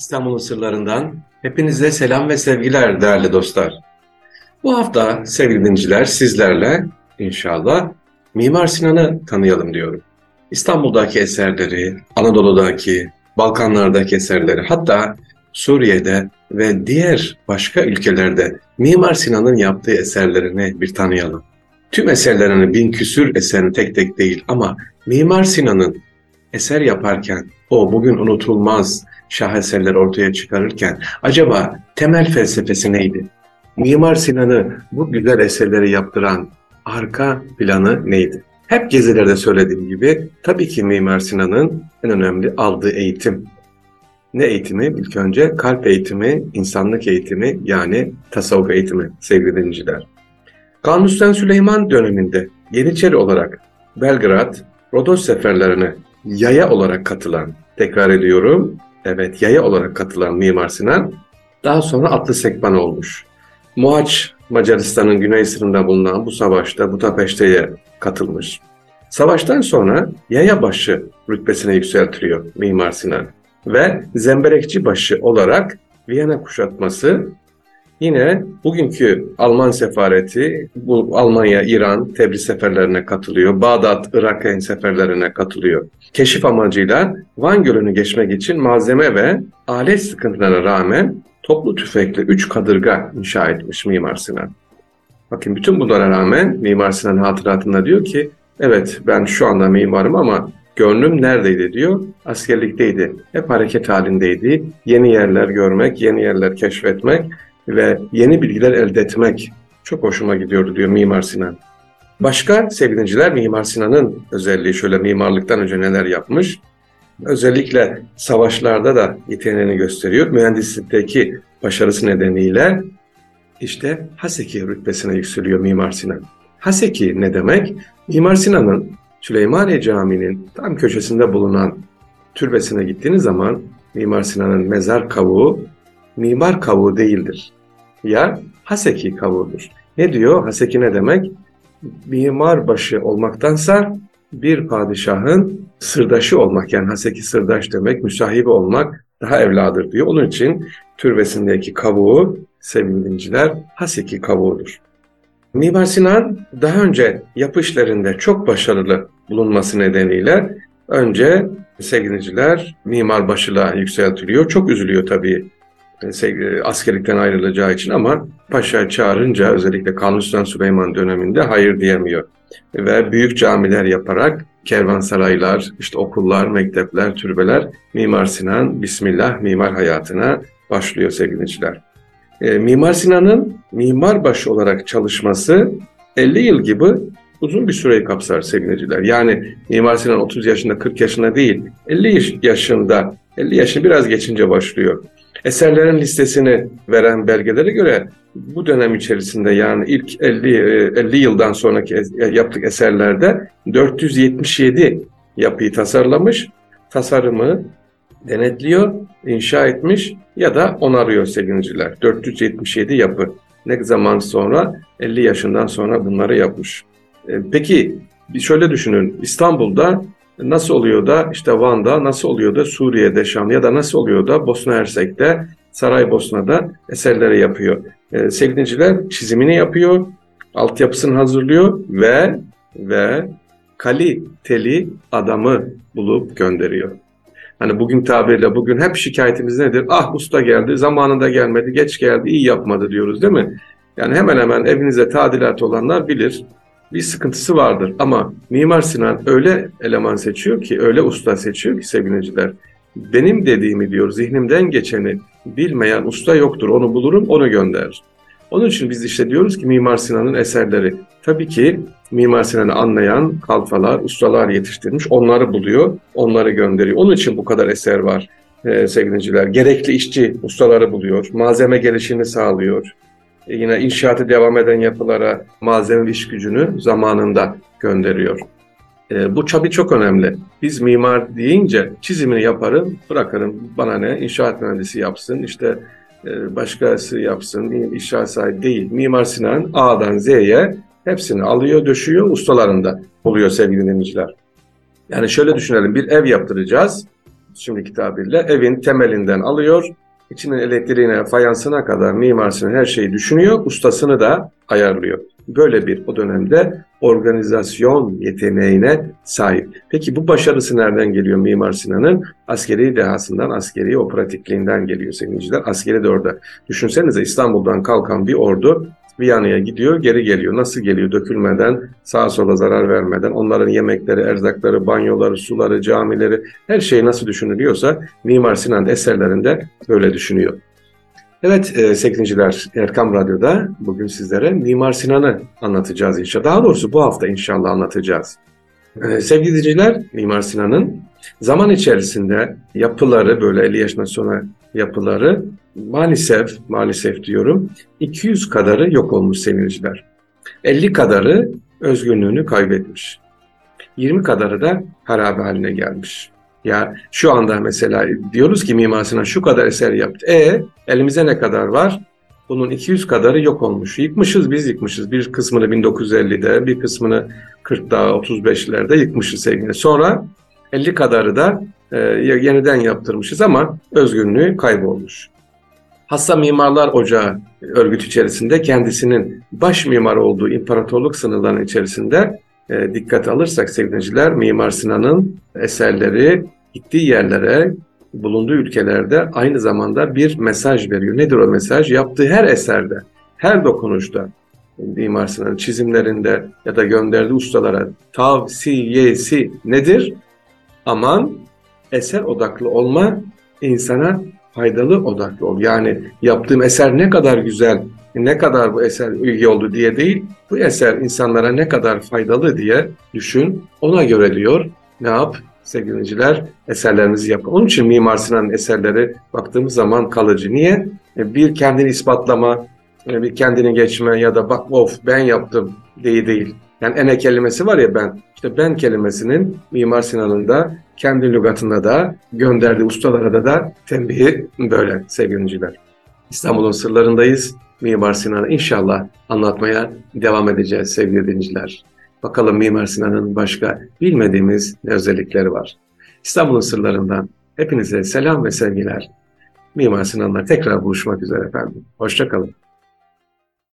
İstanbul'un sırlarından hepinize selam ve sevgiler değerli dostlar. Bu hafta sevgili dinciler sizlerle inşallah Mimar Sinan'ı tanıyalım diyorum. İstanbul'daki eserleri, Anadolu'daki, Balkanlardaki eserleri hatta Suriye'de ve diğer başka ülkelerde Mimar Sinan'ın yaptığı eserlerini bir tanıyalım. Tüm eserlerini bin küsür eserini tek tek değil ama Mimar Sinan'ın eser yaparken o bugün unutulmaz şaheserler ortaya çıkarırken acaba temel felsefesi neydi? Mimar Sinan'ı bu güzel eserleri yaptıran arka planı neydi? Hep gezilerde söylediğim gibi tabii ki Mimar Sinan'ın en önemli aldığı eğitim. Ne eğitimi? İlk önce kalp eğitimi, insanlık eğitimi yani tasavvuf eğitimi sevgili dinleyiciler. Kanuni Süleyman döneminde Yeniçeri olarak Belgrad, Rodos seferlerine yaya olarak katılan, tekrar ediyorum, evet yaya olarak katılan Mimar Sinan daha sonra atlı sekban olmuş. Mohaç Macaristan'ın güney sınırında bulunan bu savaşta Budapeşte'ye katılmış. Savaştan sonra yaya başı rütbesine yükseltiliyor Mimar Sinan ve zemberekçi başı olarak Viyana kuşatması Yine bugünkü Alman sefareti bu Almanya, İran, Tebriz seferlerine katılıyor. Bağdat, Irak seferlerine katılıyor. Keşif amacıyla Van Gölü'nü geçmek için malzeme ve alet sıkıntılarına rağmen toplu tüfekli 3 kadırga inşa etmiş Mimar Sinan. Bakın bütün bunlara rağmen Mimar Sinan hatıratında diyor ki evet ben şu anda mimarım ama gönlüm neredeydi diyor. Askerlikteydi. Hep hareket halindeydi. Yeni yerler görmek, yeni yerler keşfetmek ve yeni bilgiler elde etmek çok hoşuma gidiyordu diyor Mimar Sinan. Başka sevgiliciler Mimar Sinan'ın özelliği şöyle mimarlıktan önce neler yapmış. Özellikle savaşlarda da yeteneğini gösteriyor. Mühendislikteki başarısı nedeniyle işte Haseki rütbesine yükseliyor Mimar Sinan. Haseki ne demek? Mimar Sinan'ın Süleymaniye Camii'nin tam köşesinde bulunan türbesine gittiğiniz zaman Mimar Sinan'ın mezar kavuğu mimar kavuğu değildir. Ya Haseki kavuğudur. Ne diyor? Haseki ne demek? Mimar başı olmaktansa bir padişahın sırdaşı olmak yani Haseki sırdaş demek, müsahibi olmak daha evladır diyor. Onun için türbesindeki kavuğu sevgili dinciler Haseki kavuğudur. Mimar Sinan daha önce yapı işlerinde çok başarılı bulunması nedeniyle önce sevgiliciler mimar başılığa yükseltiliyor. Çok üzülüyor tabii askerlikten ayrılacağı için ama paşa çağırınca özellikle Kanuni Sultan Süleyman döneminde hayır diyemiyor. Ve büyük camiler yaparak kervansaraylar, işte okullar, mektepler, türbeler Mimar Sinan Bismillah mimar hayatına başlıyor sevgiliciler. E, mimar Sinan'ın mimar başı olarak çalışması 50 yıl gibi uzun bir süreyi kapsar sevgiliciler. Yani Mimar Sinan 30 yaşında 40 yaşında değil 50 yaşında 50 yaşını biraz geçince başlıyor. Eserlerin listesini veren belgelere göre bu dönem içerisinde yani ilk 50 50 e, yıldan sonraki yaptık eserlerde 477 yapıyı tasarlamış, tasarımı denetliyor, inşa etmiş ya da onarıyor sevgiliciler. 477 yapı. Ne zaman sonra? 50 yaşından sonra bunları yapmış. E, peki şöyle düşünün. İstanbul'da Nasıl oluyor da işte Van'da, nasıl oluyor da Suriye'de, Şam ya da nasıl oluyor da Bosna Hersek'te, Saraybosna'da eserleri yapıyor. Ee, sevgiliciler çizimini yapıyor, altyapısını hazırlıyor ve ve kaliteli adamı bulup gönderiyor. Hani bugün tabirle bugün hep şikayetimiz nedir? Ah usta geldi, zamanında gelmedi, geç geldi, iyi yapmadı diyoruz değil mi? Yani hemen hemen evinize tadilat olanlar bilir bir sıkıntısı vardır. Ama Mimar Sinan öyle eleman seçiyor ki, öyle usta seçiyor ki sevgiliciler. Benim dediğimi diyor, zihnimden geçeni bilmeyen usta yoktur. Onu bulurum, onu gönderir. Onun için biz işte diyoruz ki Mimar Sinan'ın eserleri tabii ki Mimar Sinan'ı anlayan kalfalar, ustalar yetiştirmiş. Onları buluyor, onları gönderiyor. Onun için bu kadar eser var e, sevgiliciler. Gerekli işçi ustaları buluyor, malzeme gelişini sağlıyor. E, yine inşaatı devam eden yapılara malzeme iş gücünü zamanında gönderiyor. E, bu tabii çok önemli. Biz mimar deyince çizimini yaparım, bırakırım. Bana ne? İnşaat mühendisi yapsın, işte e, başkası yapsın, inşaat sahibi değil. Mimar Sinan A'dan Z'ye hepsini alıyor, döşüyor, ustalarında oluyor sevgili dinleyiciler. Yani şöyle düşünelim, bir ev yaptıracağız. şimdiki tabirle evin temelinden alıyor. İçinin elektriğine, fayansına kadar Mimar Sinan her şeyi düşünüyor, ustasını da ayarlıyor. Böyle bir o dönemde organizasyon yeteneğine sahip. Peki bu başarısı nereden geliyor Mimar Sinan'ın? Askeri dehasından, askeri o pratikliğinden geliyor sevgiliciler. Askeri de orada. Düşünsenize İstanbul'dan kalkan bir ordu Viyana'ya gidiyor, geri geliyor. Nasıl geliyor? Dökülmeden, sağa sola zarar vermeden, onların yemekleri, erzakları, banyoları, suları, camileri, her şey nasıl düşünülüyorsa Mimar Sinan eserlerinde böyle düşünüyor. Evet e, sevgiliciler Erkam Radyo'da bugün sizlere Mimar Sinan'ı anlatacağız inşallah. Daha doğrusu bu hafta inşallah anlatacağız. E, sevgili dinleyiciler Mimar Sinan'ın zaman içerisinde yapıları böyle 50 yaşından sonra yapıları maalesef maalesef diyorum 200 kadarı yok olmuş sevgiliciler. 50 kadarı özgünlüğünü kaybetmiş. 20 kadarı da harabe haline gelmiş. Ya şu anda mesela diyoruz ki Mimar Sinan şu kadar eser yaptı. E elimize ne kadar var? Bunun 200 kadarı yok olmuş. Yıkmışız biz yıkmışız. Bir kısmını 1950'de, bir kısmını 40'da, 35'lerde yıkmışız sevgili. Sonra 50 kadarı da e, yeniden yaptırmışız ama özgünlüğü kaybolmuş. Hassa Mimarlar Ocağı örgüt içerisinde kendisinin baş mimar olduğu imparatorluk sınırlarının içerisinde e, dikkat alırsak sevgiliciler Mimar Sinan'ın eserleri gittiği yerlere, bulunduğu ülkelerde aynı zamanda bir mesaj veriyor. Nedir o mesaj? Yaptığı her eserde, her dokunuşta, Mimar Sinan'ın çizimlerinde ya da gönderdiği ustalara tavsiyesi nedir? Aman eser odaklı olma, insana faydalı odaklı ol. Yani yaptığım eser ne kadar güzel, ne kadar bu eser iyi oldu diye değil, bu eser insanlara ne kadar faydalı diye düşün. Ona göre diyor, ne yap? Sevgiliciler eserlerinizi yapın. Onun için Mimar Sinan'ın eserleri baktığımız zaman kalıcı. Niye? E, bir kendini ispatlama, e, bir kendini geçme ya da bak of ben yaptım diye değil. Yani ene kelimesi var ya ben. İşte ben kelimesinin Mimar Sinan'ın da kendi lügatında da gönderdiği ustalara da da tembihi böyle sevgiliciler. İstanbul'un sırlarındayız. Mimar Sinan'ı inşallah anlatmaya devam edeceğiz sevgili dinleyiciler. Bakalım Mimar Sinan'ın başka bilmediğimiz ne özellikleri var. İstanbul'un sırlarından hepinize selam ve sevgiler. Mimar Sinan'la tekrar buluşmak üzere efendim. Hoşçakalın.